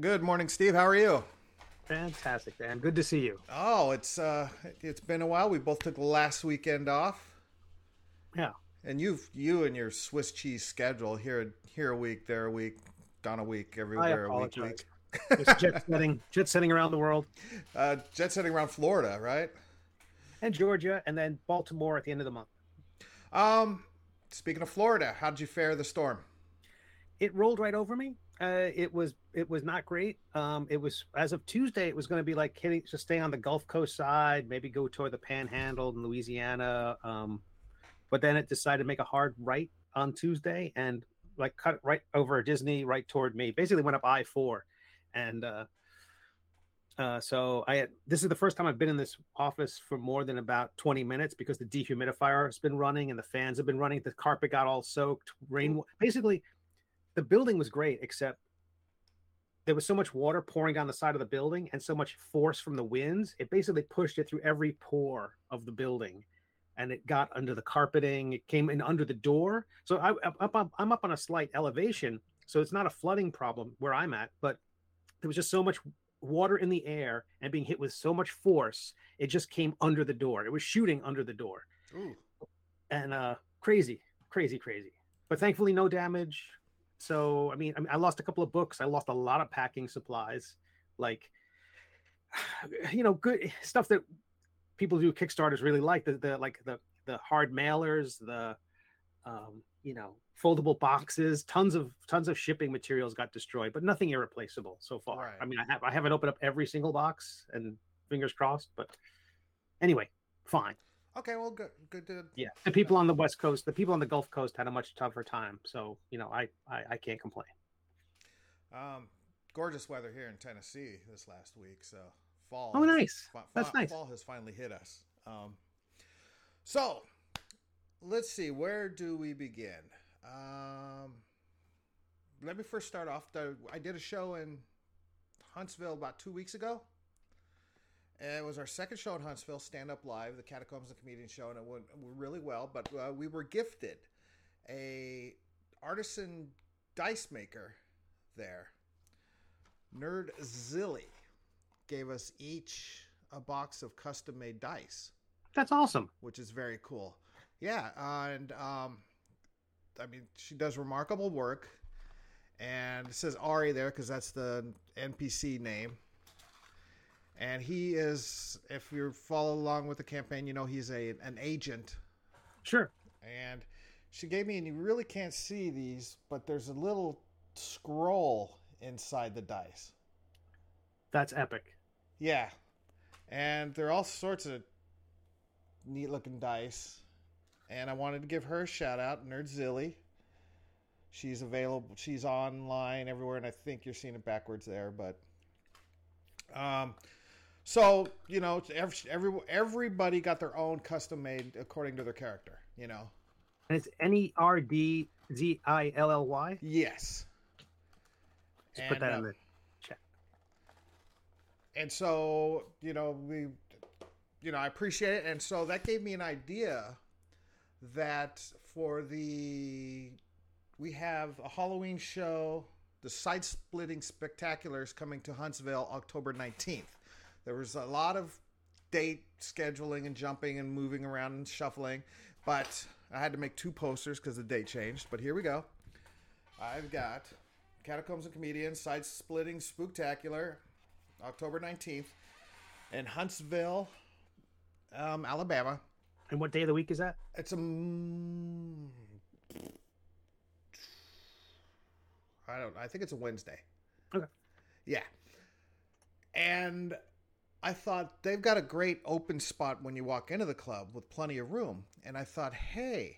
Good morning, Steve. How are you? Fantastic, Dan. Good to see you. Oh, it's uh, it's been a while. We both took last weekend off, Yeah. and you've you and your Swiss cheese schedule here here a week, there a week, gone a week, everywhere a week. week. Just jet setting, jet setting around the world, Uh, jet setting around Florida, right? and Georgia, and then Baltimore at the end of the month. Um, speaking of Florida, how did you fare the storm? It rolled right over me. Uh, it was it was not great. Um, it was as of Tuesday, it was going to be like hitting just stay on the Gulf Coast side, maybe go toward the Panhandle in Louisiana. Um, but then it decided to make a hard right on Tuesday and like cut right over Disney, right toward me. Basically went up I four, and uh, uh, so I had this is the first time I've been in this office for more than about 20 minutes because the dehumidifier has been running and the fans have been running. The carpet got all soaked. Rain basically the building was great, except there was so much water pouring down the side of the building and so much force from the winds. It basically pushed it through every pore of the building and it got under the carpeting. It came in under the door. So I, I'm up on a slight elevation. So it's not a flooding problem where I'm at, but there was just so much water in the air and being hit with so much force. It just came under the door. It was shooting under the door Ooh, and uh crazy crazy crazy but thankfully no damage so i mean i, mean, I lost a couple of books. I lost a lot of packing supplies. Like you know good stuff that people who do kickstarters really like the, the like the the hard mailers the um you know foldable boxes. Tons of tons of shipping materials got destroyed but nothing irreplaceable so far. Right. i mean i have i haven't opened up every single box and fingers crossed but anyway fine okay, well, good, good to yeah the people on the west coast the people on the gulf coast had a much tougher time so you know i i, I can't complain Um, gorgeous weather here in Tennessee this last week. So fall. Oh, nice. fa- That's fa- nice. Fall has finally hit us. Um, so let's see. Where do we begin? Um, let me first start off. The, I did a show in Huntsville about two weeks ago. And it was our second show in Huntsville, Stand Up Live, the Catacombs and Comedian Show, and it went really well. But uh, we were gifted a artisan dice maker there. Nerd Zilly gave us each a box of custom made dice, that's awesome which is very cool. Yeah, and um, I mean, she does remarkable work. And it says Ari there because that's the NPC name. And he is, if you follow along with the campaign, you know he's a an agent. Sure. And she gave me and you really can't see these but there's a little scroll inside the dice. That's epic. Yeah. And there are all sorts of neat looking dice. And i wanted to give her a shout out nerdzilly she's available she's online everywhere and i think you're seeing it backwards there but um so you know every, every everybody got their own custom made according to their character you know and it's n-e-r-d-z-i-l-l-y Yes. Just put that uh, in the chat And so, you know, we, you know, I appreciate it. And so that gave me an idea that for the, we have a Halloween show, the side splitting spectaculars coming to Huntsville October 19th. There was a lot of date scheduling and jumping and moving around and shuffling, but I had to make two posters because the date changed. But here we go. I've got Catacombs and Comedians side splitting spooktacular October 19th in Huntsville, um, Alabama. and what day of the week is that It's a. mm, I don't. I think it's a Wednesday. Okay. Yeah. And I thought they've got a great open spot when you walk into the club with plenty of room. And I thought, hey,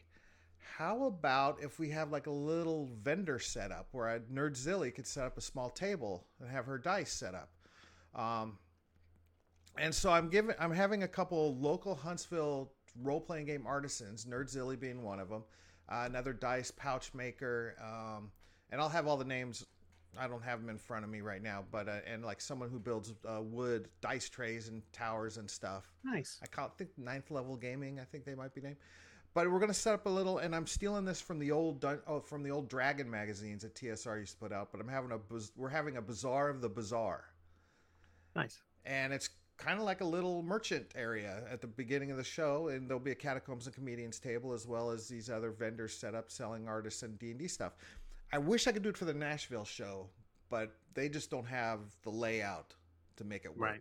how about if we have like a little vendor setup where Nerdzilly could set up a small table and have her dice set up. Um, and so I'm giving, I'm having a couple local Huntsville role playing game artisans, Nerdzilly being one of them, uh, another dice pouch maker, um, and I'll have all the names. I don't have them in front of me right now, but uh, and like someone who builds uh, wood dice trays and towers and stuff. nice I call it, think ninth level gaming. I think they might be named. but we're gonna set up a little, and I'm stealing this from the old oh, from the old Dragon magazines that TSR used to put out. But I'm having a we're having a bazaar of the bizarre, Nice. and it's kind of like a little merchant area at the beginning of the show, and there'll be a catacombs and comedians table as well as these other vendors set up selling artists and D and D stuff. I wish I could do it for the Nashville show, but they just don't have the layout to make it work. Right.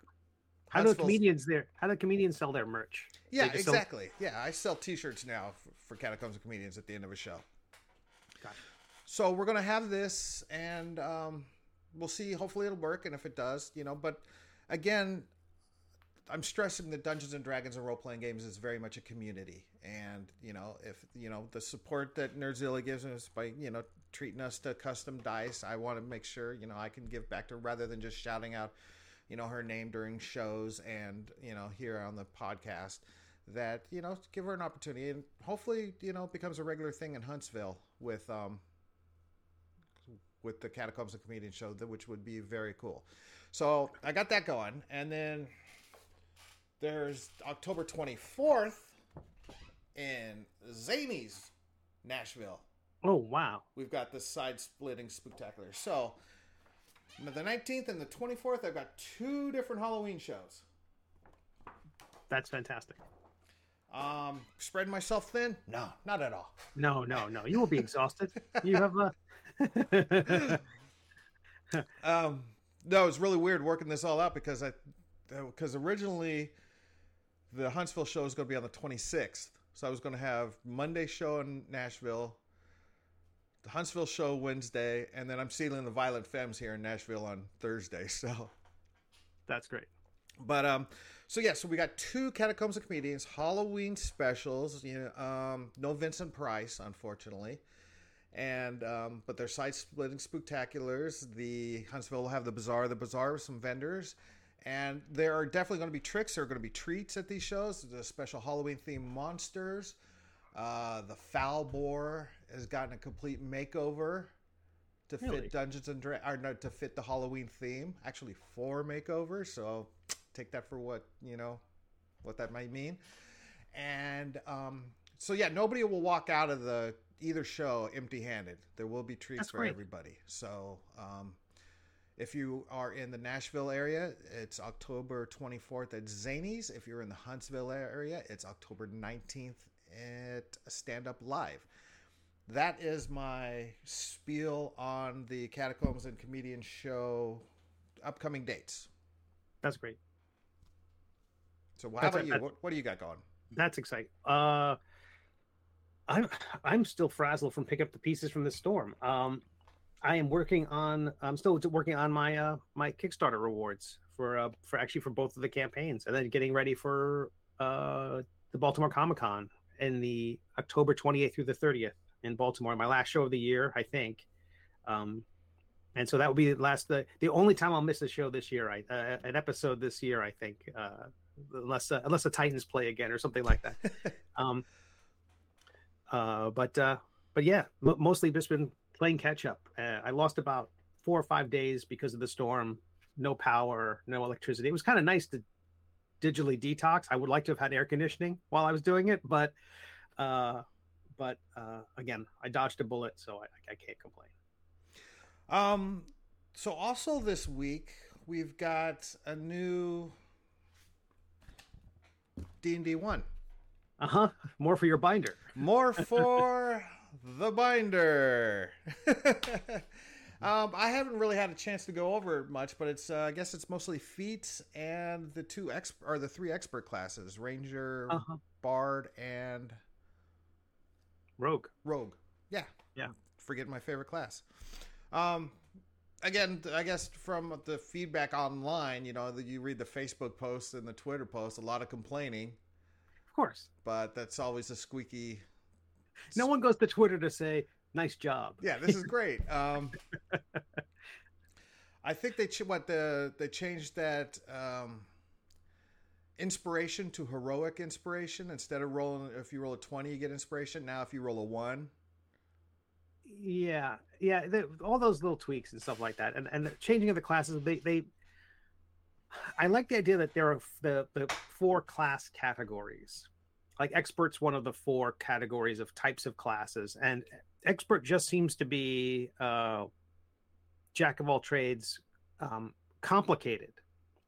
How do the Huntsville's- comedians there? How do comedians sell their merch? Yeah, They just sell- exactly. Yeah, I sell T-shirts now for, for Catacombs and Comedians at the end of a show. Gotcha. So we're gonna have this, and um, we'll see. Hopefully, it'll work, and if it does, you know. But again, I'm stressing that Dungeons and Dragons and role playing games is very much a community, and you know, if you know the support that Nerdzilla gives us by you know treating us to custom dice, I want to make sure you know I can give back to rather than just shouting out, you know, her name during shows and you know here on the podcast. That you know, give her an opportunity, and hopefully, you know, becomes a regular thing in Huntsville with um with the Catacombs and Comedian show, which would be very cool. So I got that going, and then there's October 24th in Zanies, Nashville. Oh wow. We've got the side splitting spectacular. So the 19th and the 24th, I've got two different Halloween shows. That's fantastic. Um, spreading myself thin? No, not at all. No, no, no. You will be exhausted. You have a. Um, no, it's really weird working this all out because I, because originally, the Huntsville show is going to be on the 26th, so I was going to have Monday show in Nashville, the Huntsville show Wednesday, and then I'm sealing the Violent Femmes here in Nashville on Thursday. So, That's great. but um, so yeah, so we got two Catacombs of Comedians Halloween specials. You know, um, no Vincent Price, unfortunately and um, but they're side splitting spectaculars. The Huntsville will have the bazaar, the bizarre with some vendors, and there are definitely going to be tricks. There are going to be treats at these shows. The special Halloween themed monsters. Uh, the foul boar has gotten a complete makeover to Really? fit Dungeons and Dra- or no, to fit the Halloween theme. Actually, four makeovers. So take that for what you know, what that might mean. And um, so yeah, nobody will walk out of the either show empty-handed. There will be treats That's for great. everybody. So um, if you are in the Nashville area, it's October 24th at Zanies. If you're in the Huntsville area, it's October 19th at Stand Up Live. That is my spiel on the Catacombs and Comedian show upcoming dates. That's great. So how That's about a- you? What, what do you got going? That's exciting. Uh, I'm I'm still frazzled from pick up the pieces from the storm. Um, I am working on. I'm still working on my uh my Kickstarter rewards for uh for actually for both of the campaigns, and then getting ready for uh the Baltimore Comic Con in the October 28th through the 30th in Baltimore. My last show of the year, I think. Um, and so that will be the last the the only time I'll miss a show this year. I uh, an episode this year, I think. Uh, unless uh, unless the Titans play again or something like that. um, uh, but uh, but yeah, m- mostly just been playing catch up. Uh, I lost about four or five days because of the storm. No power, no electricity. It was kind of nice to digitally detox. I would like to have had air conditioning while I was doing it, but uh, but uh, again, I dodged a bullet, so I, I can't complain. Um, so also this week we've got a new D and D one. Uh huh. More for your binder. More for the binder. um, I haven't really had a chance to go over it much, but it's uh, I guess it's mostly feats and the two ex or the three expert classes: Ranger, Uh huh. Bard, and Rogue. Rogue. Yeah. Yeah. Forget my favorite class. Um, again, I guess from the feedback online, you know, that you read the Facebook posts and the Twitter posts, a lot of complaining, Of course. but that's always a squeaky. No one goes to Twitter to say nice job. Yeah, this is great. Um, I think they ch- what the they changed that um, inspiration to heroic inspiration instead of rolling. If you roll a twenty, you get inspiration. Now, if you roll a one, Yeah, yeah, all those little tweaks and stuff like that, and and the changing of the classes. They they, I like the idea that there are the the four class categories, like expert's one of the four categories of types of classes, and expert just seems to be uh, jack of all trades, um, complicated.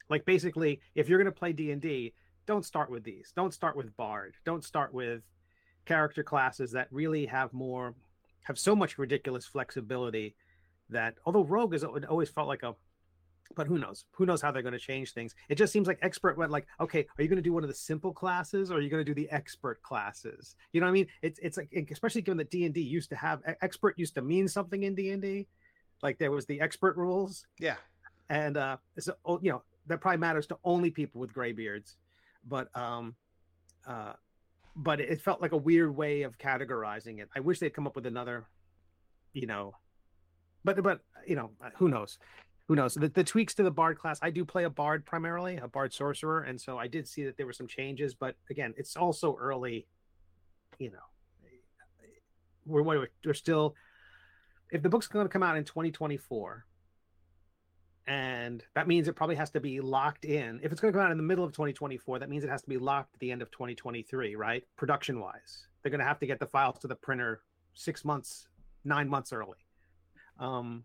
Like basically, if you're going to play D and D, don't start with these. Don't start with bard. Don't start with character classes that really have more have so much ridiculous flexibility that although rogue has always felt like a but who knows? Who knows how they're going to change things? It just seems like expert went like okay are you going to do one of the simple classes or are you going to do the expert classes? You know what i mean? It's it's like especially given that d&d used to have expert used to mean something in d&d like there was the expert rules. Yeah. And uh so oh, you know that probably matters to only people with gray beards. But um uh but it felt like a weird way of categorizing it. I wish they'd come up with another you know but but you know who knows who knows? The, the tweaks to the bard class i do play a bard primarily a bard sorcerer and so i did see that there were some changes but again it's also early you know we're we're still if the book's going to come out in 2024 and that means it probably has to be locked in if it's going to come out in the middle of 2024 that means it has to be locked at the end of 2023 right? Production wise they're going to have to get the files to the printer six months nine months early. Um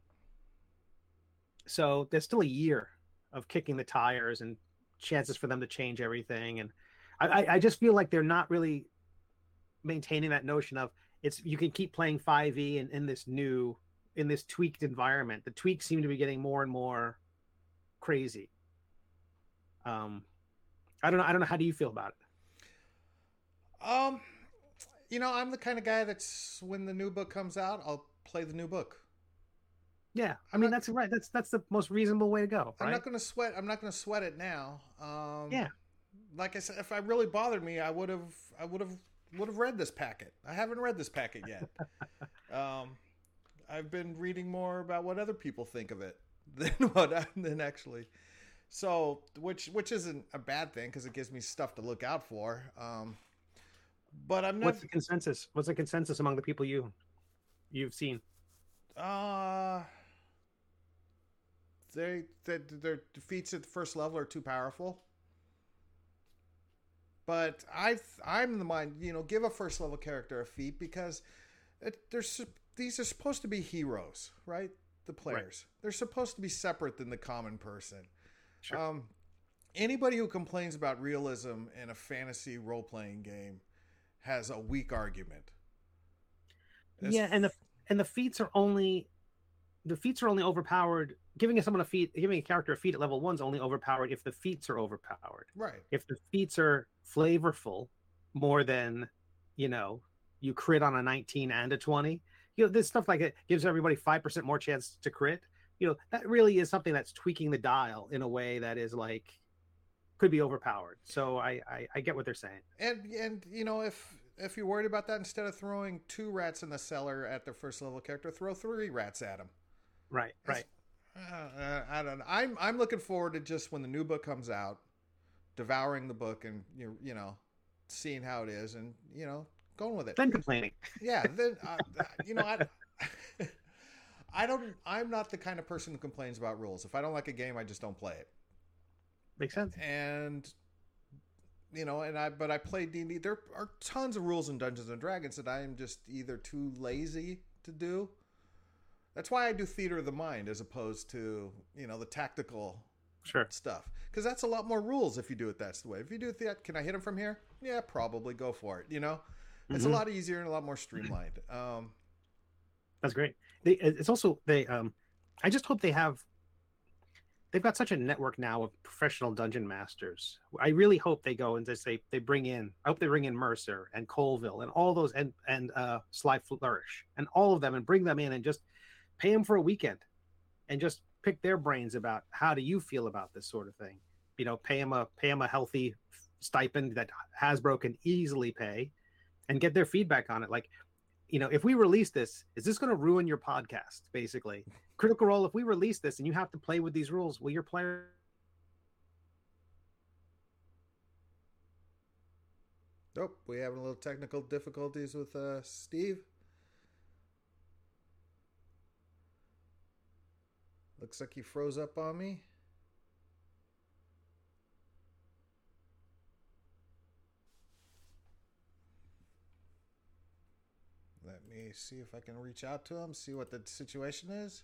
so there's still a year of kicking the tires and chances for them to change everything. And I, I just feel like they're not really maintaining that notion of it's you can keep playing 5e in, in this new in this tweaked environment. The tweaks seem to be getting more and more crazy. Um I don't know. I don't know. How do you feel about it? Um, you know, I'm the kind of guy that's when the new book comes out, I'll play the new book. Yeah, I mean that's right. That's that's the most reasonable way to go. I'm not going to sweat. I'm not going to sweat it now. Um, yeah, like I said, if I really bothered me, I would have. I would have would have read this packet. I haven't read this packet yet. um, I've been reading more about what other people think of it than what I, than actually. So, which which isn't a bad thing because it gives me stuff to look out for. Um, but I'm not. What's the consensus? What's the consensus among the people you you've seen? Uh they, they their defeats at the first level are too powerful. But I I'm the mind you know give a first level character a feat because it, there's these are supposed to be heroes, right? The players right. they're supposed to be separate than the common person. Sure. Um, anybody who complains about realism in a fantasy role playing game has a weak argument. yeah, and the and the feats are only the feats are only overpowered giving someone a feat, giving a character a feat at level one is only overpowered if the feats are overpowered. Right. If the feats are flavorful more than, you know, you crit on a 19 and a 20, you know, this stuff like it gives everybody 5% more chance to crit. You know, that really is something that's tweaking the dial in a way that is like, could be overpowered. So I, I, I get what they're saying. And, and, you know, if, if you're worried about that, instead of throwing two rats in the cellar at their first level character, throw three rats at them. Right, right. Uh, I don't know. I'm I'm looking forward to just when the new book comes out, devouring the book and you you know, seeing how it is and you know going with it. Then complaining. Yeah. Then uh, you know I. I don't. I'm not the kind of person who complains about rules. If I don't like a game, I just don't play it. Makes sense. And you know, and I but I play D and D. There are tons of rules in Dungeons and Dragons that I am just either too lazy to do, that's why I do theater of the mind as opposed to you know the tactical sure. stuff because that's a lot more rules if you do it that's the way. If you do that, can I hit him from here? Yeah, probably. Go for it. You know, it's mm-hmm. a lot easier and a lot more streamlined. Um, that's great. They, it's also they. Um, I just hope they have. They've got such a network now of professional dungeon masters. I really hope they go and they say they bring in. I hope they bring in Mercer and Colville and all those and and uh, Sly Flourish and all of them and bring them in and just pay them for a weekend and just pick their brains about how do you feel about this sort of thing. You know pay them a pay them a healthy stipend that hasbro can easily pay and get their feedback on it. Like you know if we release this is this going to ruin your podcast basically? Critical role if we release this and you have to play with these rules will your player Nope, we having a little technical difficulties with uh, Steve. Looks like you froze up on me. Let me see if I can reach out to him, see what the situation is.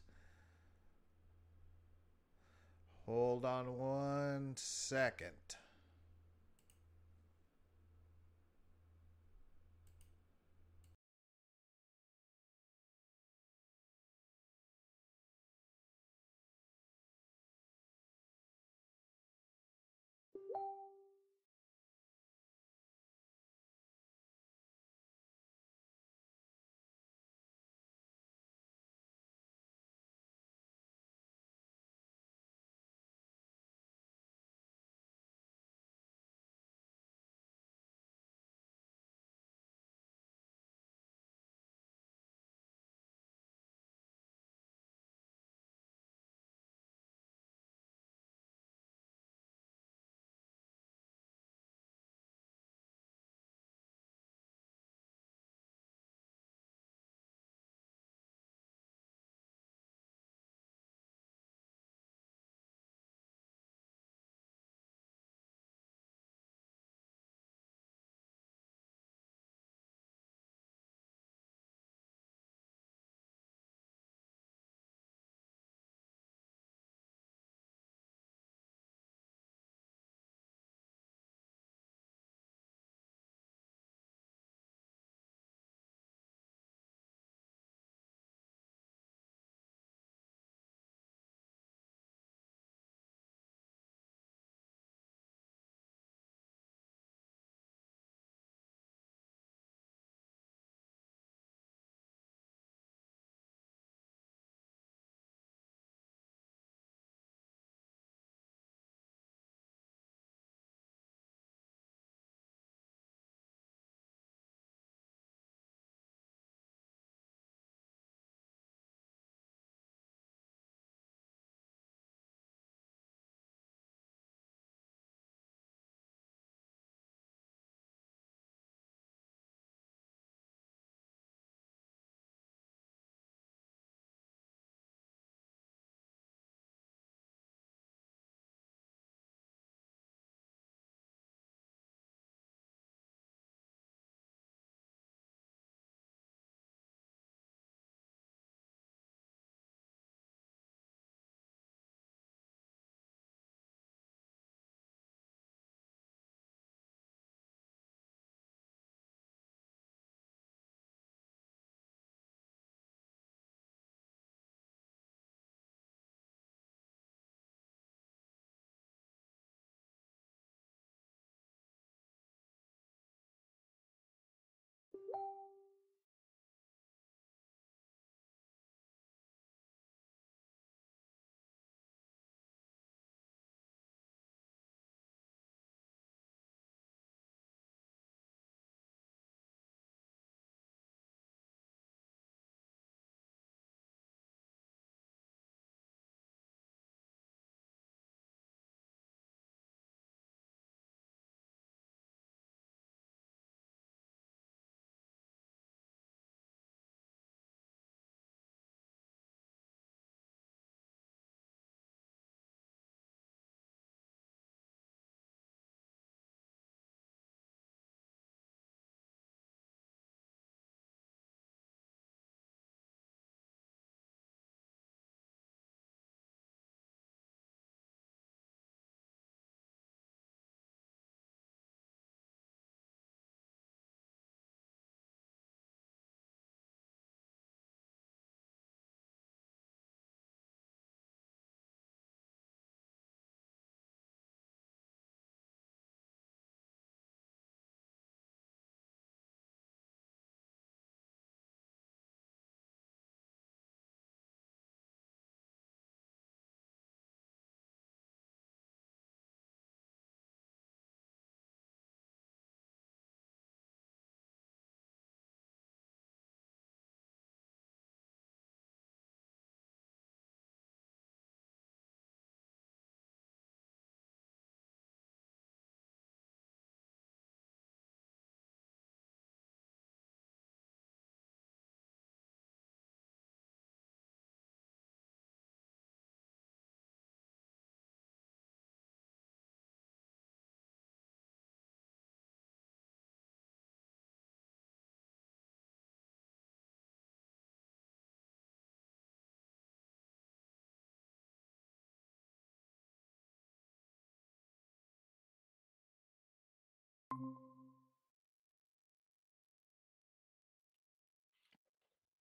Hold on one second.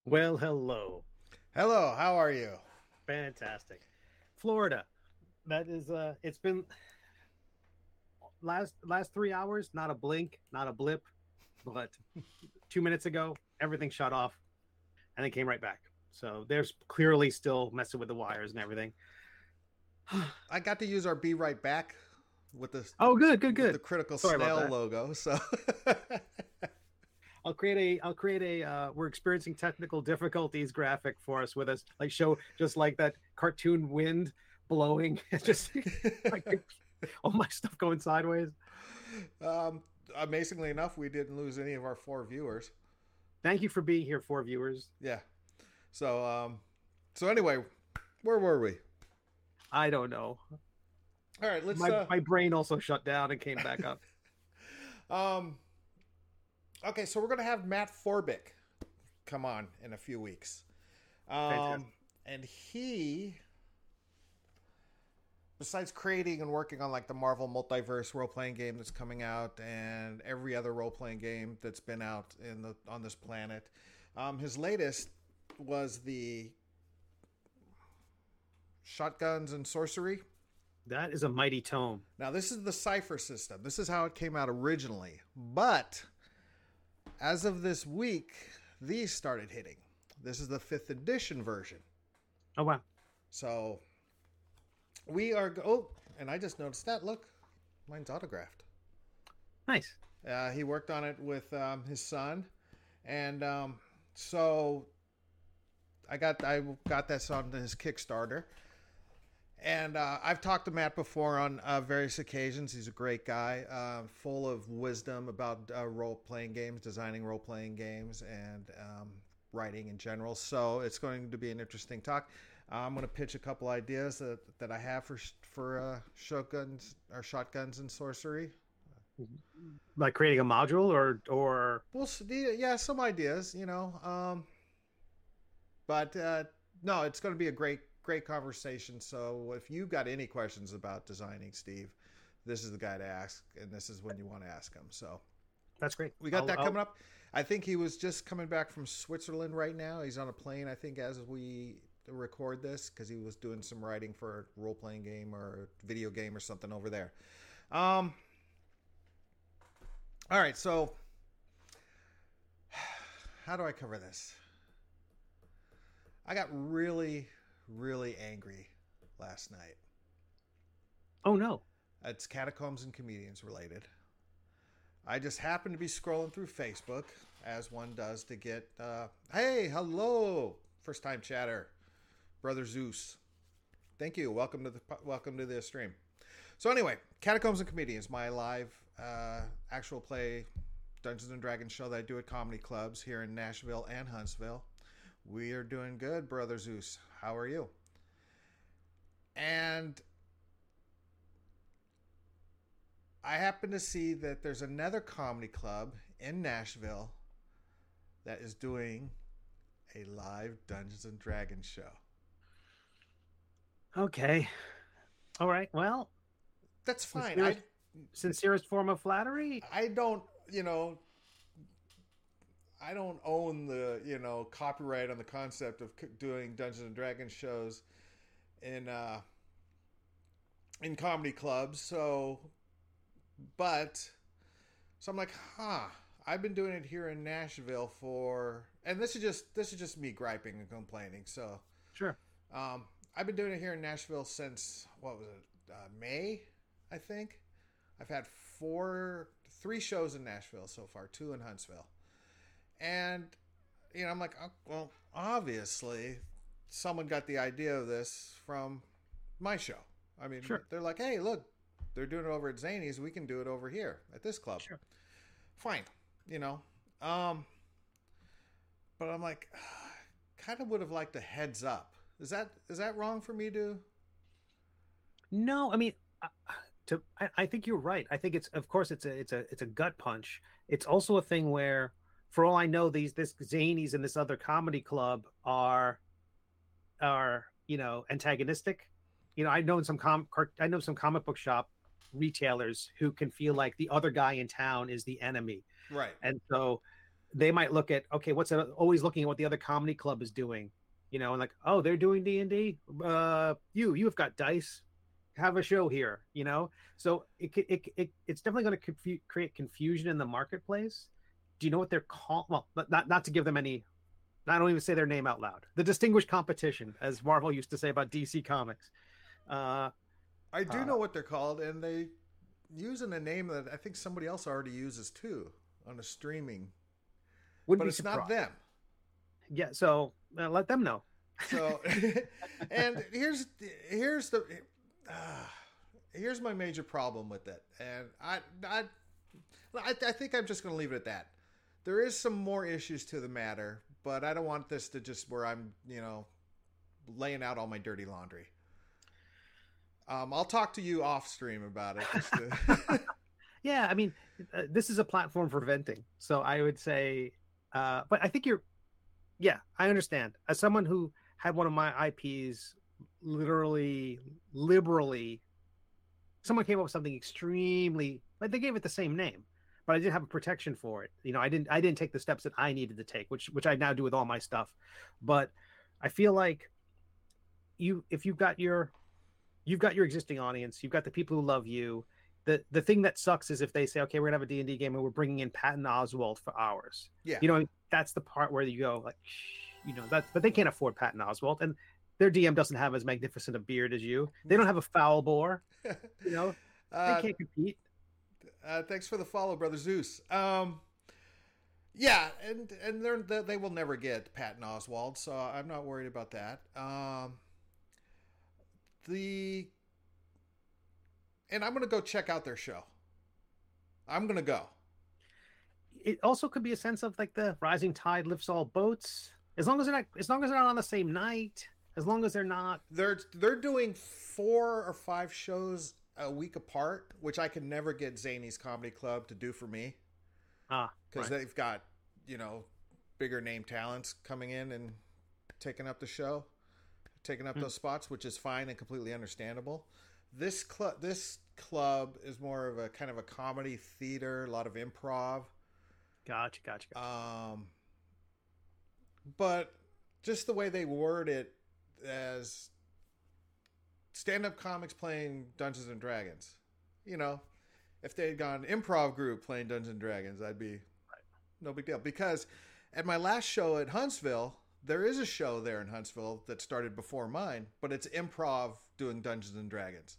Well, hello. Hello, how are you? Fantastic. Florida. That is uh it's been last last 3 hours, not a blink, not a blip, but 2 minutes ago everything shut off and it came right back. So there's clearly still messing with the wires and everything. I got to use our be right back with the Oh, good, good, good. the critical Sorry snail logo. So I'll create a I'll create a uh, we're experiencing technical difficulties graphic for us with us like show just like that cartoon wind blowing just like all my stuff going sideways. um, amazingly enough, we didn't lose any of our four viewers. Thank you for being here, for viewers. Yeah. So um, so anyway, where were we? I don't know. All right, let's. My, uh, my brain also shut down and came back up. Um, okay, so we're gonna have Matt Forbeck come on in a few weeks, um, and he, besides creating and working on like the Marvel Multiverse role playing game that's coming out, and every other role playing game that's been out in the on this planet, um, his latest was the Shotguns and Sorcery. That is a mighty tome. Now, this is the Cypher System. This is how it came out originally. But as of this week, these started hitting. This is the fifth edition version. Oh wow. So we are. go- Oh, and I just noticed that. Look, mine's autographed. Nice. Uh, he worked on it with um, his son, and um, so I got I got this on his Kickstarter. And uh, I've talked to Matt before on uh, various occasions. He's a great guy, uh, full of wisdom about uh, role playing games, designing role playing games, and um, writing in general. So it's going to be an interesting talk. I'm going to pitch a couple ideas that, that I have for for uh, shotguns or shotguns and sorcery. Like creating a module or or Well, yeah, some ideas, you know. Um, but uh, no, it's going to be a great, great conversation. So if you've got any questions about designing, Steve, this is the guy to ask, and this is when you want to ask him. So that's great. we got I'll- that I'll- coming up. I think he was just coming back from Switzerland right now. He's on a plane, I think, as we record this because he was doing some writing for a role playing game or video game or something over there. Um, all right, so how do I cover this? I got really, really angry last night. Oh no. It's catacombs and comedians related. I just happened to be scrolling through Facebook, as one does, to get, uh, hey, hello, first time chatter, brother Zeus. Thank you. Welcome to the welcome to the stream. So anyway, catacombs and comedians, my live uh, actual play Dungeons and Dragons show that I do at comedy clubs here in Nashville and Huntsville. We are doing good, brother Zeus. How are you? And I happen to see that there's another comedy club in Nashville that is doing a live Dungeons and Dragons show. Okay. All right. Well, That's fine. I, Sincerest- sincerest form of flattery. I don't, you know, I don't own the, you know, copyright on the concept of doing Dungeons and Dragons shows in uh in comedy clubs. So but so I'm like, "Huh, I've been doing it here in Nashville for and this is just this is just me griping and complaining. So Sure. um, I've been doing it here in Nashville since what was it, uh, May, I think. I've had four, three shows in Nashville so far, two in Huntsville, and you know I'm like, oh, well, obviously, someone got the idea of this from my show. I mean, Sure. they're like, hey, look, they're doing it over at Zanies, we can do it over here at this club. Sure. Fine, you know. Um, but I'm like, kind of would have liked a heads up. Is that is that wrong for me to? No, I mean, uh, to I, I think you're right. I think it's of course it's a it's a it's a gut punch. It's also a thing where, for all I know, these this Zanies and this other comedy club are are you know antagonistic. You know, I know some com I know some comic book shop retailers who can feel like the other guy in town is the enemy, Right. and so they might look at okay, what's a, always looking at what the other comedy club is doing, you know, and like oh they're doing D and D. Uh, you you have got dice, have a show here, you know. So it it, it it's definitely going to confu- create confusion in the marketplace. Do you know what they're called? Well, not not to give them any. I don't even say their name out loud. The distinguished competition, as Marvel used to say about DC Comics. Uh, I do uh, know what they're called, and they using a name that I think somebody else already uses too on a streaming. Wouldn't But it's surprised. not them. Yeah, so uh, let them know. So, and here's here's the uh, here's my major problem with it, and I I I, I think I'm just going to leave it at that. There is some more issues to the matter, but I don't want this to just where I'm you know laying out all my dirty laundry. Um, I'll talk to you off stream about it. To... yeah, I mean, uh, this is a platform for venting, so I would say, uh, but I think you're, yeah, I understand. As someone who had one of my IPs literally liberally, someone came up with something extremely, like they gave it the same name, but I didn't have a protection for it. You know, I didn't, I didn't take the steps that I needed to take, which, which I now do with all my stuff. But I feel like you, if you've got your you've got your existing audience, you've got the people who love you. The the thing that sucks is if they say, okay, we're gonna have a D and D game and we're bringing in Patton Oswalt for hours. Yeah, you know that's the part where you go like, you know that, but they can't afford Patton Oswalt, and their DM doesn't have as magnificent a beard as you. They don't have a foul bore. You know, uh, they can't compete. Uh, thanks for the follow, brother Zeus. Um, yeah, and and they're they will never get Patton Oswalt, so I'm not worried about that. Um, the and I'm gonna go check out their show. I'm gonna go. It also could be a sense of like the rising tide lifts all boats. As long as they're not, as long as they're not on the same night, as long as they're not, they're they're doing four or five shows a week apart, which I can never get Zanies Comedy Club to do for me. Ah, because right. they've got you know bigger name talents coming in and taking up the show taking up mm. those spots, which is fine and completely understandable. This club, this club is more of a kind of a comedy theater, a lot of improv. Gotcha, gotcha. gotcha. Um, but just the way they word it as stand-up comics playing Dungeons and Dragons, you know, if they had gone improv group playing Dungeons and Dragons, I'd be right. no big deal. Because at my last show at Huntsville, there is a show there in Huntsville that started before mine, but it's improv doing Dungeons and Dragons.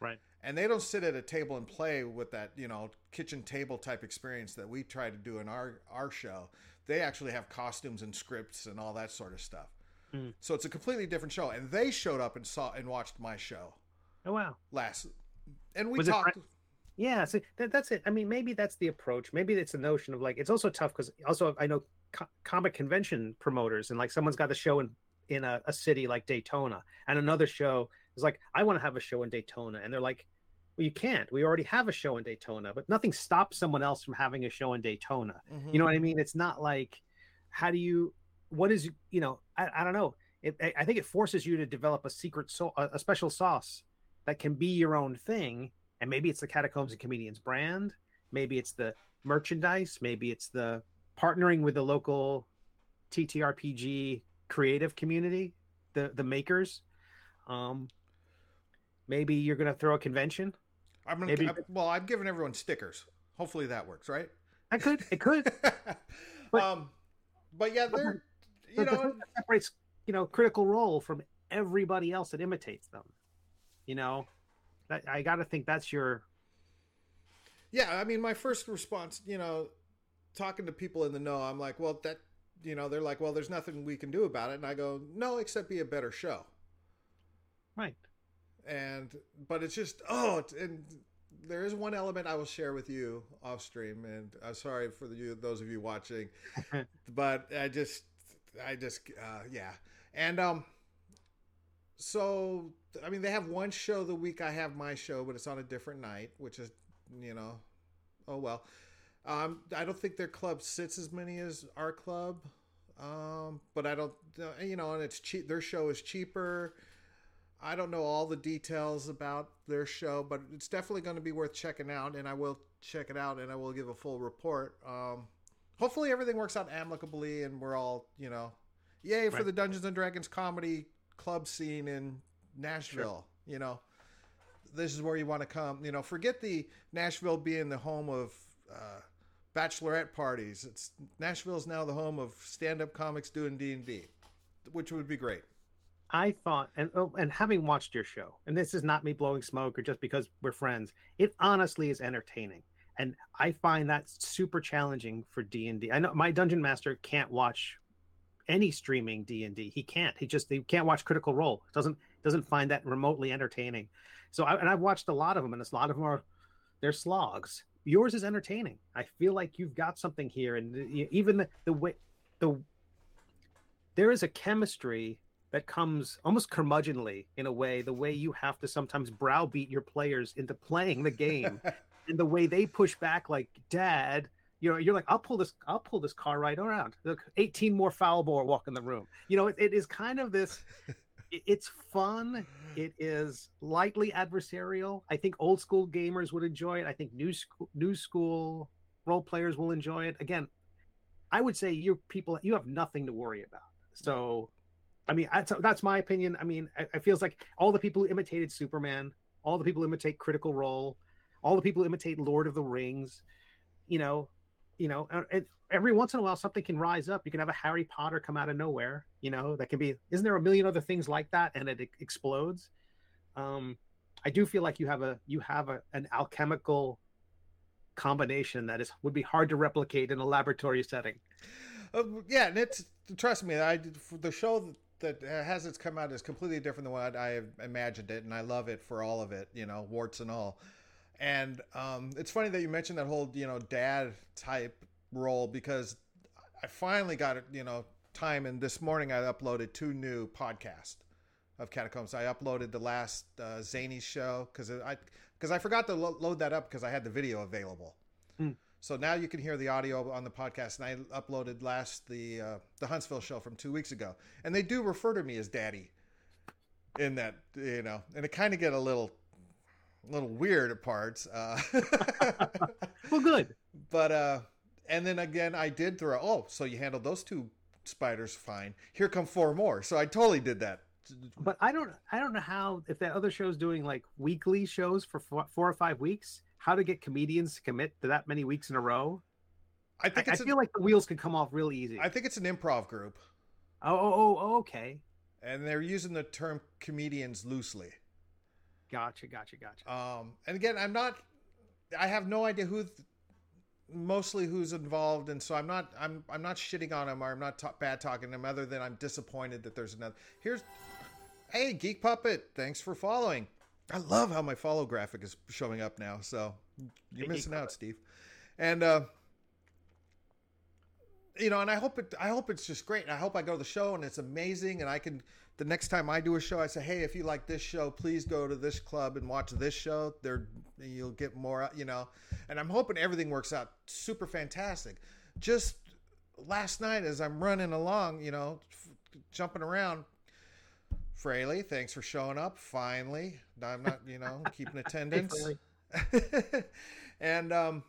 Right. And they don't sit at a table and play with that, you know, kitchen table type experience that we try to do in our our show. They actually have costumes and scripts and all that sort of stuff. Mm. So it's a completely different show. And they showed up and saw and watched my show. Oh wow. Last and we Was talked yeah, so that, that's it. I mean, maybe that's the approach. Maybe it's a notion of like it's also tough because also I know co- comic convention promoters and like someone's got a show in in a, a city like Daytona and another show is like I want to have a show in Daytona and they're like well you can't we already have a show in Daytona but nothing stops someone else from having a show in Daytona mm-hmm. you know what I mean it's not like how do you what is you know I, I don't know it, I think it forces you to develop a secret so a, a special sauce that can be your own thing and maybe it's the catacombs and comedians brand maybe it's the merchandise maybe it's the partnering with the local TTRPG creative community, the the makers. Um, maybe you're gonna throw a convention. I'm gonna. Maybe... I, well, I'm giving everyone stickers. Hopefully that works, right? I could. It could. but, um, but yeah, they're you know separates you know critical role from everybody else that imitates them. You know, I, I got to think that's your. Yeah, I mean, my first response, you know, talking to people in the know, I'm like, well, that, you know, they're like, well, there's nothing we can do about it. And I go, no, except be a better show. Right. And, but it's just, oh, and there is one element I will share with you off stream. And I'm sorry for the, you, those of you watching, but I just, I just, uh, yeah. And, um, so, I mean, they have one show the week I have my show, but it's on a different night, which is, you know, oh well. Um, I don't think their club sits as many as our club, um, but I don't, uh, you know, and it's cheap. Their show is cheaper. I don't know all the details about their show, but it's definitely going to be worth checking out, and I will check it out, and I will give a full report. Um, hopefully everything works out amicably and we're all you know, yay for Right. the Dungeons and Dragons comedy club scene in Nashville. You know, this is where you want to come. You know, forget the Nashville being the home of uh, bachelorette parties. It's Nashville's now the home of stand-up comics doing D and D, which would be great. I thought, and oh, and having watched your show, and this is not me blowing smoke or just because we're friends. It honestly is entertaining, and I find that super challenging for D and I know my dungeon master can't watch any streaming D and D. He can't. He just he can't watch Critical Role. Doesn't doesn't find that remotely entertaining. So, I, and I've watched a lot of them, and a lot of them are they're slogs. Yours is entertaining. I feel like you've got something here, and even the, the way the there is a chemistry that comes almost curmudgeonly in a way, the way you have to sometimes browbeat your players into playing the game, and the way they push back, like Dad. You know, you're like, I'll pull this, I'll pull this car right around. Look, 18 more foul ball walk in the room. You know, it, it is kind of this. it- it's fun. It is lightly adversarial. I think old school gamers would enjoy it. I think new school, new school role players will enjoy it. Again, I would say you people you have nothing to worry about. So, I mean, that's, that's my opinion. I mean, it, it feels like all the people who imitated Superman, all the people who imitate Critical Role, all the people imitate Lord of the Rings, you know, you know, and- every once in a while something can rise up. You can have a Harry Potter come out of nowhere. You know, that can be. Isn't there a million other things like that, and it explodes? Um, I do feel like you have a you have a, an alchemical combination that is would be hard to replicate in a laboratory setting. Uh, yeah, and it's trust me, I the show that, that has its come out is completely different than what I imagined it, and I love it for all of it, you know, warts and all. And um, it's funny that you mentioned that whole you know dad type role because I finally got you know, time. And this morning I uploaded two new podcasts of Catacombs. I uploaded the last uh, Zany show because I because I forgot to lo- load that up because I had the video available. So now you can hear the audio on the podcast, and I uploaded last the uh, the Huntsville show from two weeks ago, and they do refer to me as Daddy in that, you know, and it kind of get a little little weird at parts. Uh, Well, good. but uh, and then again, I did throw. Oh, so you handled those two spiders fine. Here come four more. So I totally did that. But I don't I don't know how if that other show's doing like weekly shows for four, four or five weeks, how to get comedians to commit to that many weeks in a row. I I, think I it's feel an, like the wheels can come off real easy. I think it's an improv group, oh, oh, oh, okay. and they're using the term comedians loosely. Gotcha, gotcha, gotcha. Um, and again, I'm not. I have no idea who, th- mostly who's involved, and so I'm not. I'm. I'm not shitting on him, or I'm not ta- bad talking him. Other than I'm disappointed that there's another. Here's, hey, Geek Puppet, thanks for following. I love how my follow graphic is showing up now. So you're Hey, missing Geek out, Steve. And uh, you know, and I hope it. I hope it's just great. And I hope I go to the show and it's amazing, and I can. The next time I do a show, I say, "Hey, if you like this show, please go to this club and watch this show. There, you'll get more." You know, and I'm hoping everything works out super fantastic. Just last night, as I'm running along, you know, f- jumping around. Fraley, thanks for showing up. Finally, I'm not, you know, keeping attendance. Fraley. and um,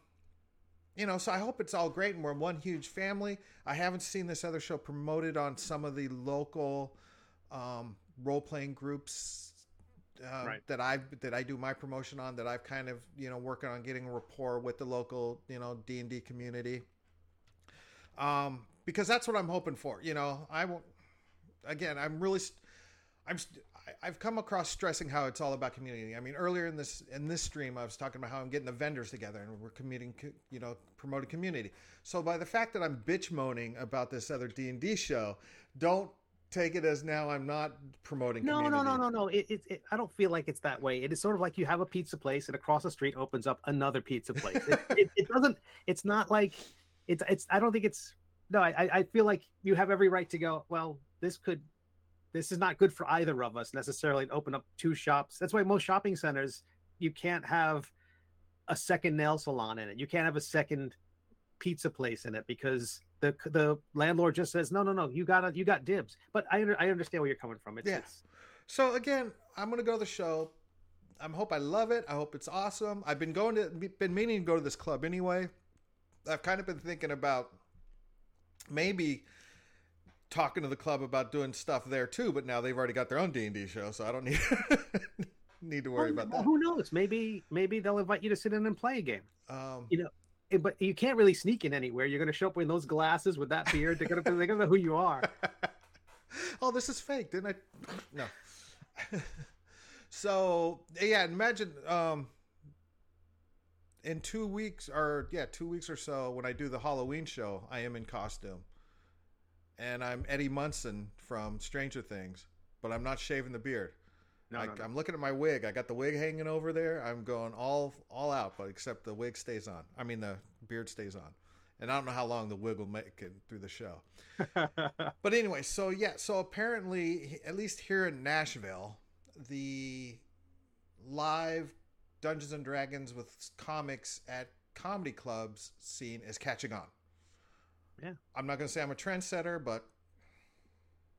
you know, so I hope it's all great and we're one huge family. I haven't seen this other show promoted on some of the local um, role playing groups uh, Right. that I that I do my promotion on. That I've kind of you know working on getting a rapport with the local you know D and D community. Um, because that's what I'm hoping for. You know, I won't. Again, I'm really. St- I'm. I've come across stressing how it's all about community. I mean, earlier in this in this stream, I was talking about how I'm getting the vendors together and we're commuting, you know, promoting community. So by the fact that I'm bitch moaning about this other D and D show, don't take it as now I'm not promoting. No, community. no, no, no, no. It, it, it, I don't feel like it's that way. It is sort of like you have a pizza place, and across the street opens up another pizza place. It, it, it doesn't. It's not like it's. It's. I don't think it's. No, I. I- I feel like you have every right to go. Well, this could. This is not good for either of us necessarily. To open up two shops. That's why most shopping centers you can't have a second nail salon in it. You can't have a second pizza place in it because the the landlord just says no, no, no. You got you got dibs. But I under, I understand where you're coming from. It's, Yeah. it's So again, I'm gonna go to the show. I hope I love it. I hope it's awesome. I've been going to been meaning to go to this club anyway. I've kind of been thinking about maybe talking to the club about doing stuff there too. But now they've already got their own D and D show, so I don't need need to worry well, about well, that. Who knows? Maybe maybe they'll invite you to sit in and play a game. Um, You know, but you can't really sneak in anywhere. You're going to show up in those glasses with that beard. They're going to they're going to know who you are. oh, this is fake, didn't I? No. so yeah, imagine um, in two weeks or yeah, two weeks or so when I do the Halloween show, I am in costume, and I'm Eddie Munson from Stranger Things, but I'm not shaving the beard. No, I, no, no. I'm looking at my wig. I got the wig hanging over there. I'm going all all out, but except the wig stays on. I mean, the beard stays on, and I don't know how long the wig will make it through the show. But anyway, so yeah, so apparently, at least here in Nashville, the live Dungeons and Dragons with comics at comedy clubs scene is catching on. Yeah. I'm not going to say I'm a trendsetter, but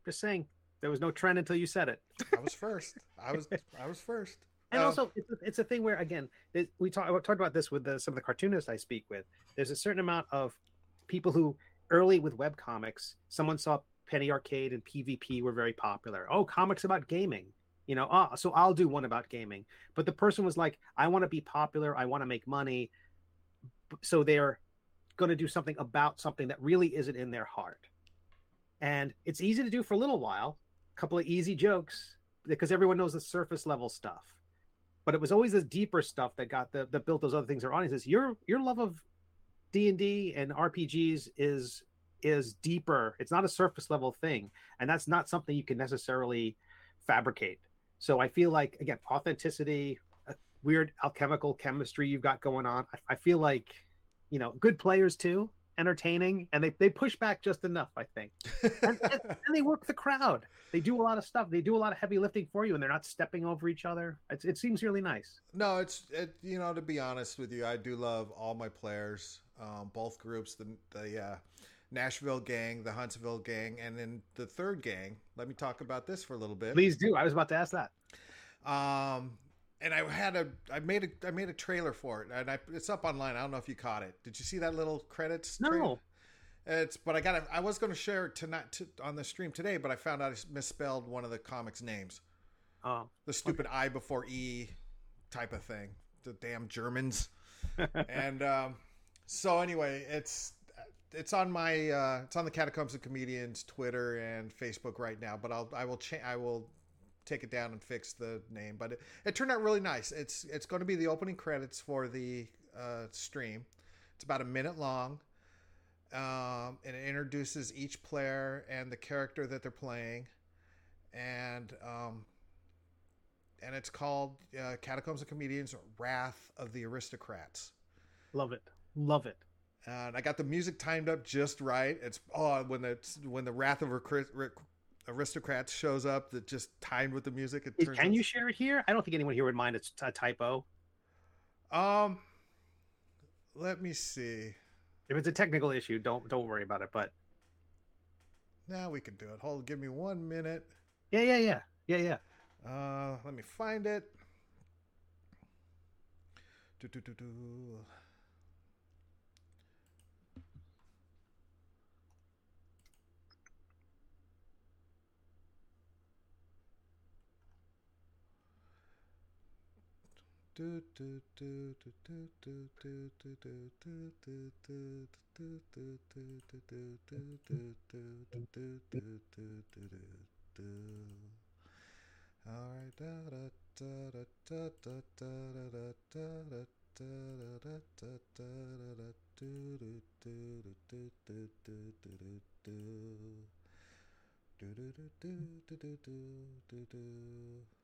Just saying, there was no trend until you said it. I was first. I was I was first. And Uh, also, it's a, it's a thing where again, we talk, talked about this with the, some of the cartoonists I speak with. There's a certain amount of people who early with web comics, someone saw Penny Arcade and PvP were very popular. Oh, comics about gaming. You know, ah, so I'll do one about gaming. But the person was like, I want to be popular. I want to make money. So they're going to do something about something that really isn't in their heart. And it's easy to do for a little while, a couple of easy jokes because everyone knows the surface level stuff but it was always the deeper stuff that got the that built those other things or audiences. Your your love of D and D and RPGs is is deeper. It's not a surface level thing, and that's not something you can necessarily fabricate. So I feel like again, authenticity, weird alchemical chemistry you've got going on. I, I feel like you know good players too, entertaining, and they they push back just enough. I think, and, and, and they work the crowd. They do a lot of stuff. They do a lot of heavy lifting for you, and they're not stepping over each other. It's, it seems really nice. No, it's it, you know to be honest with you, I do love all my players, um, both groups, the the uh, Nashville gang, the Huntsville gang, and then the third gang. Let me talk about this for a little bit. Please do. I was about to ask that. Um, and I had a I made a I made a trailer for it, and I, it's up online. I don't know if you caught it. Did you see that little credits? No. trailer? It's but I got I was going to share it tonight to, on the stream today, but I found out I misspelled one of the comics names. Oh, the stupid I before E type of thing. The damn Germans. and um, so anyway, it's it's on my uh, it's on the Catacombs of Comedians Twitter and Facebook right now. But I'll I will cha- I will take it down and fix the name. But it, it turned out really nice. It's it's going to be the opening credits for the uh, stream. It's about a minute long. Um, and it introduces each player and the character that they're playing, and um, and it's called uh, Catacombs of Comedians: Wrath of the Aristocrats. love it. Love it. And I got the music timed up just right. It's oh when the when the Wrath of Recri- Aristocrats shows up, that just timed with the music. It Can you share it here? I don't think anyone here would mind it's a typo. Um, let me see. If it's a technical issue, don't don't worry about it. But Now we can do it. Hold, give me one minute. yeah, yeah, yeah, yeah, yeah. Uh, let me find it. Do, do, do, do. All right. Da, da, da, da, da, da, da, da, da, da, do, do, do, do, do, do, do, do,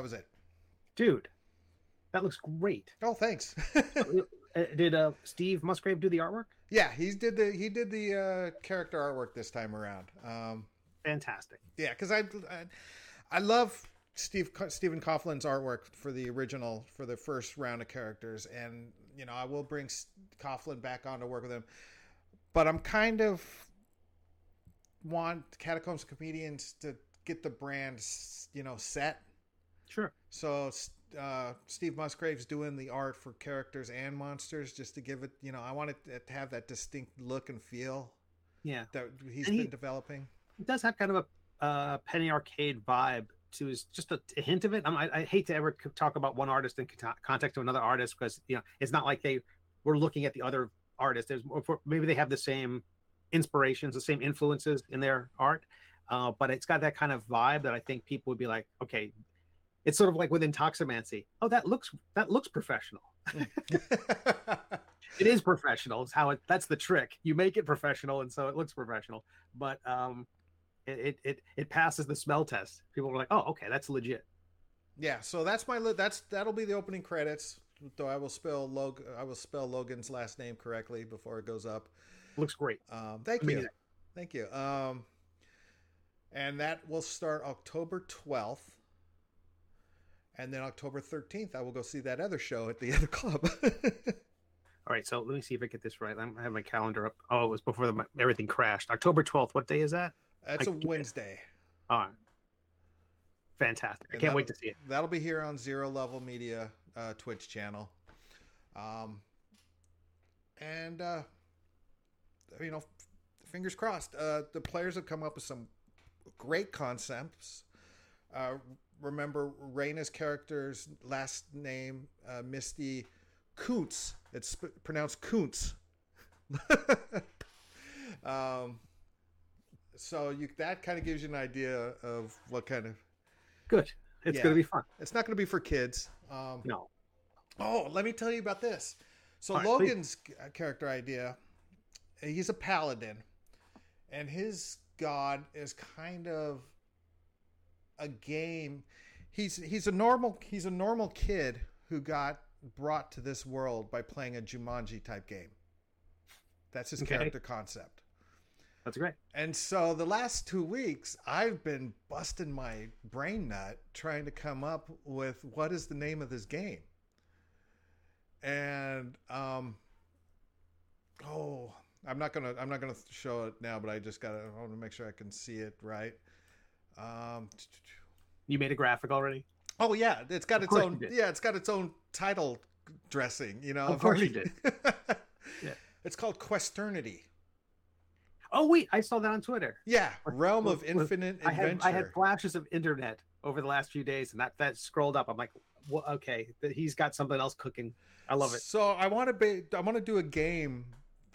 That was it. Dude, that looks great. Oh, thanks. Uh, Did uh, Steve Musgrave do the artwork? yeah, he did the he did the uh, character artwork this time around. Um, Fantastic. yeah, because I, I I love Steve Stephen Coughlin's artwork for the original for the first round of characters, and you know I will bring Coughlin back on to work with him, but I'm kind of want Catacombs Comedians to get the brand you know set. Sure. So uh, Steve Musgrave's doing the art for characters and monsters just to give it, you know, I want it to have that distinct look and feel Yeah. that he's And been he- developing. It does have kind of a uh, penny arcade vibe to his just a, a hint of it. I, I hate to ever talk about one artist in context of another artist because you know it's not like they were looking at the other artist. There's maybe they have the same inspirations, the same influences in their art, uh, but it's got that kind of vibe that I think people would be like, okay, it's sort of like with Intoximancy. Oh, that looks that looks professional. It is professional. It's how it. That's the trick. You make it professional, and so it looks professional. But um, it it it, passes the smell test. People are like, oh, okay, that's legit. yeah, so that's my li- that's that'll be the opening credits. Though I will spell Log I will spell Logan's last name correctly before it goes up. Looks great. Um, thank you, thank you. Um, and that will start October twelfth, and then October thirteenth, I will go see that other show at the other club. All right, so let me see if I get this right. I'm, I have my calendar up. Oh, it was before the, everything crashed. October 12th. What day is that? That's I a. Wednesday. All right. Fantastic. I And can't wait to see it. That'll be here on Zero Level Media uh, Twitch channel. Um, and uh, you know, fingers crossed. Uh, the players have come up with some great concepts. Uh, remember Raina's character's last name, uh, Misty Kuntz. It's pronounced Kuntz. um, so you that kind of gives you an idea of what kind of Good. It's Yeah. going to be fun. it's not going to be for kids. Um, No. Oh, let me tell you about this. So right. Logan's uh, character idea, he's a paladin, and his god is kind of a game. He's he's a normal he's a normal kid who got brought to this world by playing a Jumanji type game. That's his Okay. character concept. That's great. And so the last two weeks, I've been busting my brain nut trying to come up with what is the name of this game. And um, oh, I'm not gonna I'm not gonna show it now, but I just gotta I want to make sure I can see it right. Um, You made a graphic already? oh yeah, it's got Of its own yeah, it's got its own title dressing. You know, Of course you already- Yeah. It's called Questernity. Oh, wait. I saw that on Twitter. Yeah, realm of with- infinite I adventure. had I had flashes of internet over the last few days, and that that scrolled up. I'm like, well, okay, that he's got something else cooking. I love it. So I want to be. I want to do a game.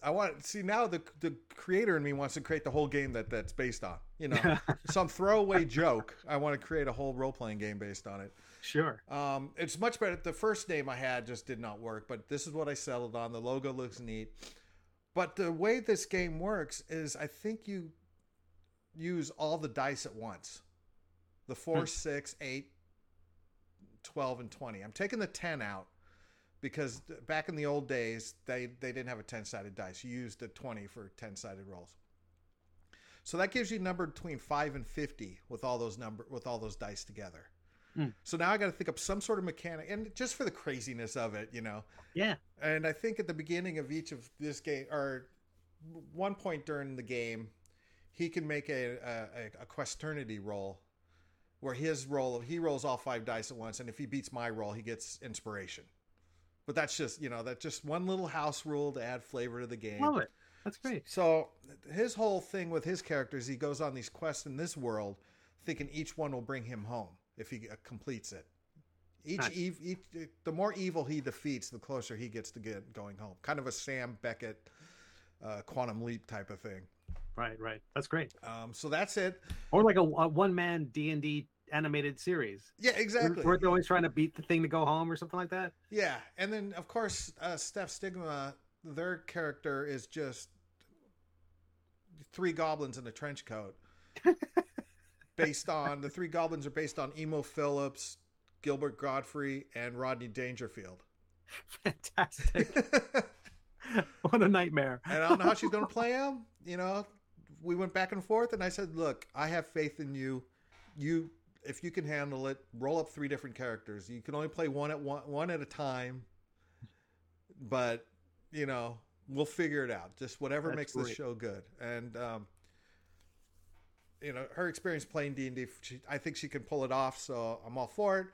I want see now the the creator in me wants to create the whole game that that's based on. You know, some throwaway joke. I want to create a whole role playing game based on it. sure. Um, it's much better. The first name I had just did not work, but this is what I settled on. The logo looks neat. But the way this game works is I think you use all the dice at once. The 4, Hmm. six, eight, 12, and 20. I'm taking the 10 out because back in the old days, they, they didn't have a 10 sided dice. You used a 20 for 10 sided rolls. So that gives you a number between 5 and 50 with all those number with all those dice together. Hmm. So now I got to think up some sort of mechanic and just for the craziness of it, you know. Yeah. And I think at the beginning of each of this game, or one point during the game, he can make a a, a questernity roll, where his roll he rolls all five dice at once, and if he beats my roll, he gets inspiration. But that's just you know that just one little house rule to add flavor to the game. Love it. That's great. So his whole thing with his characters, he goes on these quests in this world, thinking each one will bring him home if he uh, completes it. Each, Nice. ev- each, the more evil he defeats, the closer he gets to get going home. Kind of a Sam Beckett, uh, quantum leap type of thing. Right. Right. That's great. Um, so that's it. Or like a, a one man D and D animated series. Yeah, exactly. We're always trying to beat the thing to go home or something like that. Yeah, and then of course uh, Steph Stigma, their character is just three goblins in a trench coat. based on the three goblins are based on Emo Phillips, Gilbert Gottfried, and Rodney Dangerfield. Fantastic. what a nightmare. and I don't know how she's going to play him. You know, we went back and forth, and I said, "Look, I have faith in you. You, if you can handle it, roll up three different characters. You can only play one at one, one at a time, but you know, we'll figure it out. Just whatever That's makes great. this show good." And um, you know, her experience playing D and D, I think she can pull it off. So I'm all for it.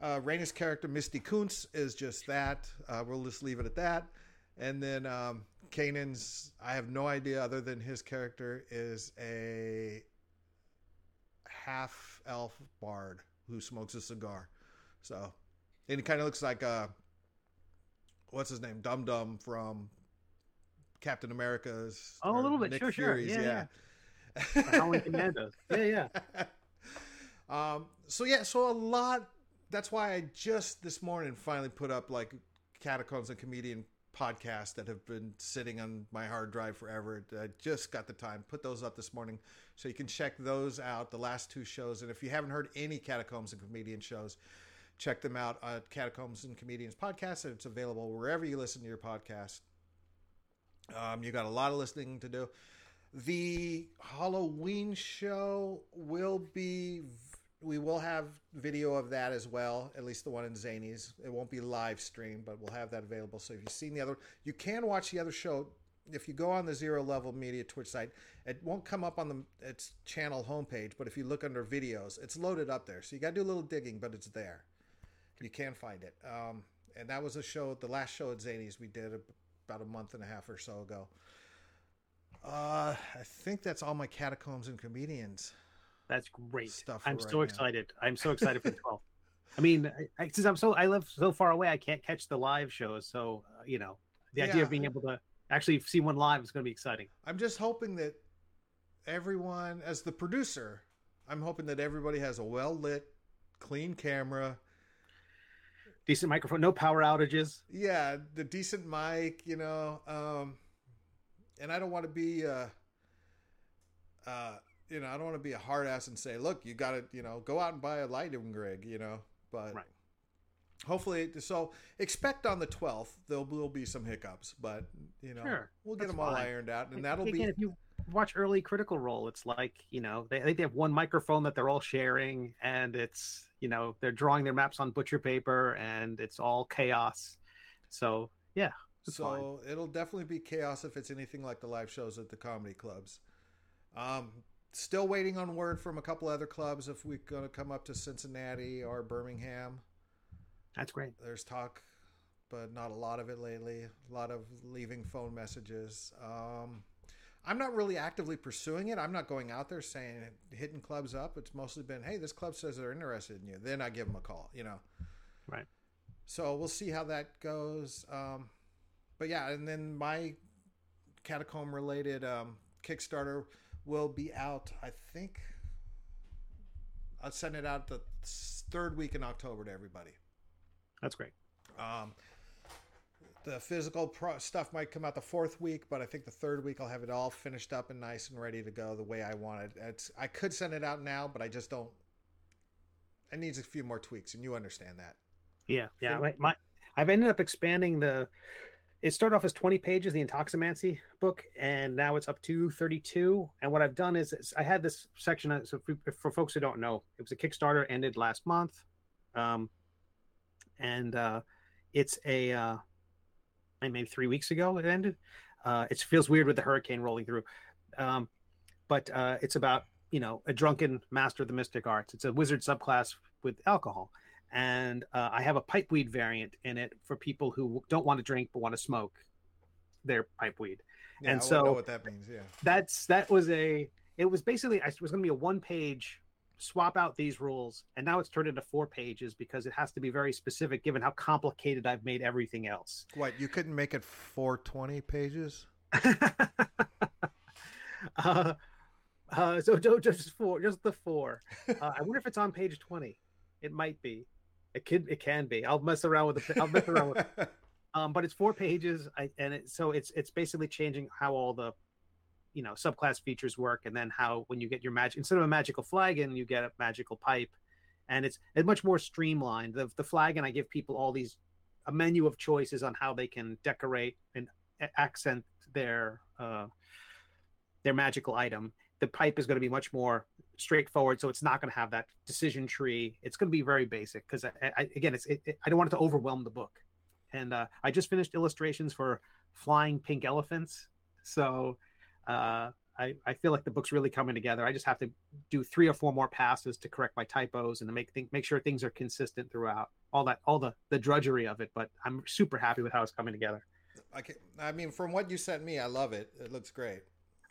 Uh, Raina's character, Misty Kuntz, is just that. Uh, we'll just leave it at that. And then um, Kanan's, I have no idea other than his character is a half elf bard who smokes a cigar. So, and he kind of looks like, uh, what's his name? Dum Dum from Captain America's. Oh, a little bit. Nick Sure, sure. Fury's, Yeah, Howling Commandos. Yeah, yeah. um, so yeah, so a lot. That's why I just this morning finally put up like Catacombs and Comedian podcasts that have been sitting on my hard drive forever. I just got the time, put those up this morning, so you can check those out. The last two shows, and if you haven't heard any Catacombs and Comedian shows, check them out at Catacombs and Comedians podcast. And it's available wherever you listen to your podcast. Um, you got a lot of listening to do. The Halloween show will be. We will have video of that as well. At least the one in Zanies. It won't be live streamed, but we'll have that available. So if you've seen the other, you can watch the other show. If you go on the Zero Level Media Twitch site, it won't come up on the its channel homepage. But if you look under videos, it's loaded up there. So you got to do a little digging, but it's there. You can find it. Um, and that was a show. The last show at Zanies we did about a month and a half or so ago. Uh, I think that's all my catacombs and comedians. That's great. Stuff I'm for so now. excited. I'm so excited for the 12th. I mean, I, I- since I'm so I live so far away, I can't catch the live shows. So uh, you know, the idea of being able to actually see one live is going to be exciting. I'm just hoping that everyone, as the producer, I'm hoping that everybody has a well lit, clean camera. Decent microphone, no power outages. Yeah, the decent mic, you know. Um, and I don't want to be, uh, uh, you know, I don't want to be a hard ass and say, look, you got to, you know, go out and buy a lighting rig, you know. But Right. hopefully, so expect on the 12th there will be some hiccups, but you know, Sure, we'll get that's them all fine. ironed out, and that'll again, be if you watch early Critical Role, it's like you know they I think they have one microphone that they're all sharing, and it's you know they're drawing their maps on butcher paper, and it's all chaos. So yeah, so fine. it'll definitely be chaos if it's anything like the live shows at the comedy clubs. Um, still waiting on word from a couple other clubs if we're going to come up to Cincinnati or Birmingham. that's great. There's talk, but not a lot of it lately. A lot of leaving phone messages. Um, I'm not really actively pursuing it. I'm not going out there saying hitting clubs up. It's mostly been, hey, this club says they're interested in you. Then I give them a call. You know. Right. So we'll see how that goes. Um, but yeah, and then my catacomb related um, Kickstarter will be out. I think I'll send it out the third week in October to everybody. That's great. Um, the physical pro- stuff might come out the fourth week, but I think the third week I'll have it all finished up and nice and ready to go the way I want it. It's I could send it out now, but I just don't. It needs a few more tweaks, and you understand that. Yeah, yeah. My, my I've ended up expanding the. It started off as 20 pages, the Intoximancy book, and now it's up to 32. And what I've done is, is I had this section. uh, So for, for folks who don't know, it was a Kickstarter ended last month, um, and uh, it's a uh, maybe three weeks ago it ended. Uh, it feels weird with the hurricane rolling through, um, but uh, it's about you know a drunken master of the mystic arts. It's a wizard subclass with alcohol and uh, I have a pipeweed variant in it for people who don't want to drink but want to smoke their pipeweed. Yeah, And I wanna know what that means. Yeah. That's that was a it was basically I was going to be a one page swap out these rules and now it's turned into four pages because it has to be very specific given how complicated I've made everything else. What you couldn't make it 420 pages? uh, uh, so just four, just the four. Uh, I wonder if it's on page twenty. It might be. It could. It can be. I'll mess around with the. I'll mess around with. Um, but it's four pages, I, and it, so it's it's basically changing how all the you know subclass features work, and then how when you get your magic instead of a magical flagon, you get a magical pipe, and it's it's much more streamlined. The the flagon, I give people all these a menu of choices on how they can decorate and accent their uh, their magical item. The pipe is going to be much more straightforward, so it's not going to have that decision tree. It's going to be very basic because, I, I, again, it's it, it, I don't want it to overwhelm the book. And uh, I just finished illustrations for flying pink elephants, so uh, I, I feel like the book's really coming together. I just have to do three or four more passes to correct my typos and to make think, make sure things are consistent throughout. All that, all the the drudgery of it, but I'm super happy with how it's coming together. I can, I mean, from what you sent me, I love it. It looks great.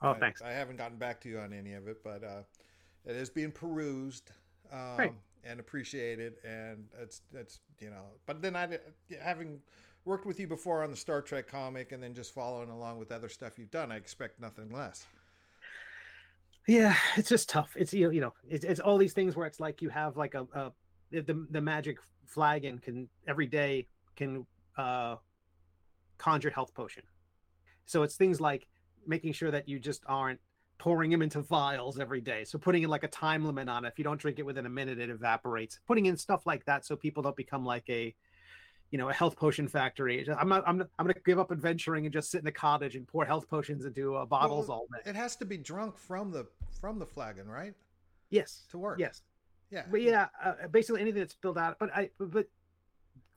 Oh, I, thanks. I haven't gotten back to you on any of it, but uh, it is being perused um, and appreciated, and it's it's you know. But then I having worked with you before on the Star Trek comic, and then just following along with other stuff you've done, I expect nothing less. Yeah, it's just tough. It's you know, you know it's, it's all these things where it's like you have like a, a the the magic flagon can every day can uh conjure health potion. So it's things like making sure that you just aren't pouring them into vials every day. So putting in like a time limit on it. If you don't drink it within a minute, it evaporates. Putting in stuff like that so people don't become like a, you know, a health potion factory. I'm not. I'm. I'm going to give up adventuring and just sit in a cottage and pour health potions into uh, bottles well, all day. It has to be drunk from the from the flagon, right? Yes. To work. Yes. Yeah. But yeah, uh, basically anything that's spilled out. But I. But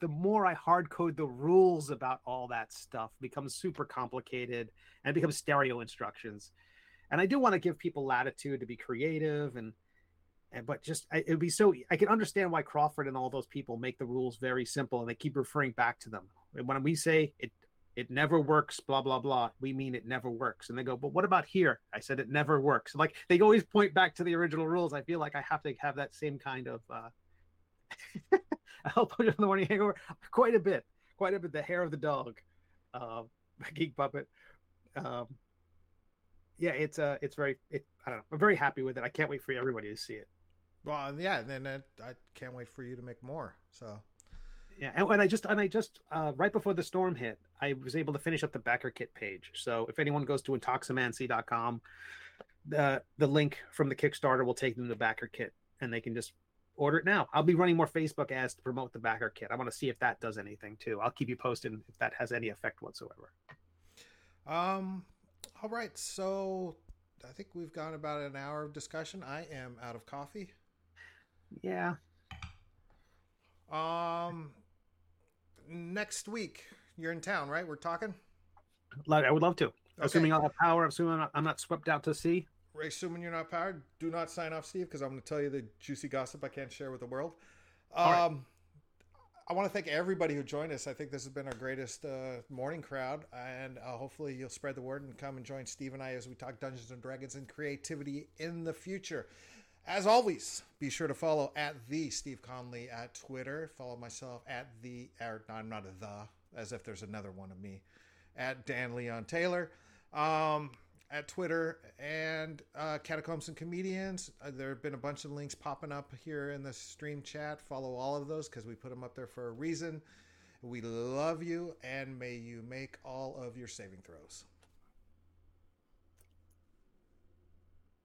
the more I hard code the rules about all that stuff becomes super complicated and becomes stereo instructions. And I do want to give people latitude to be creative and and but just it would be so I can understand why Crawford and all those people make the rules very simple and they keep referring back to them. When we say it it never works, blah blah blah, we mean it never works. And they go, but what about here? I said it never works. Like they always point back to the original rules. I feel like I have to have that same kind of uh it on the morning hangover quite a bit, quite a bit. The hair of the dog, uh, geek puppet. Um, yeah, it's uh, it's very. It, I don't know. I'm very happy with it. I can't wait for everybody to see it. Well, yeah, and then uh, I can't wait for you to make more. So. Yeah, and, and I just and I just uh, right before the storm hit, I was able to finish up the backer kit page. So if anyone goes to intoximancy.com, the the link from the Kickstarter will take them to the backer kit, and they can just order it now. I'll be running more Facebook ads to promote the backer kit. I want to see if that does anything too. I'll keep you posted if that has any effect whatsoever. Um, all right. So I think we've gone about an hour of discussion. I am out of coffee. Yeah. Um, next week you're in town, right? We're talking. I would love to. Okay. Assuming I'll have power. Assuming I'm not, I'm not swept out to sea assuming you're not powered, do not sign off, Steve, because I'm going to tell you the juicy gossip I can't share with the world. Um, right. I want to thank everybody who joined us. I think this has been our greatest uh, morning crowd, and uh, hopefully you'll spread the word and come and join Steve and I as we talk Dungeons and Dragons and creativity in the future. As always, be sure to follow at the Steve Conley at Twitter. Follow myself at the, or no, I'm not a the, as if there's another one of me, at Dan Leon Taylor. Um, at Twitter and uh, Catacombs and Comedians. Uh, there have been a bunch of links popping up here in the stream chat. Follow all of those because we put them up there for a reason. We love you and may you make all of your saving throws.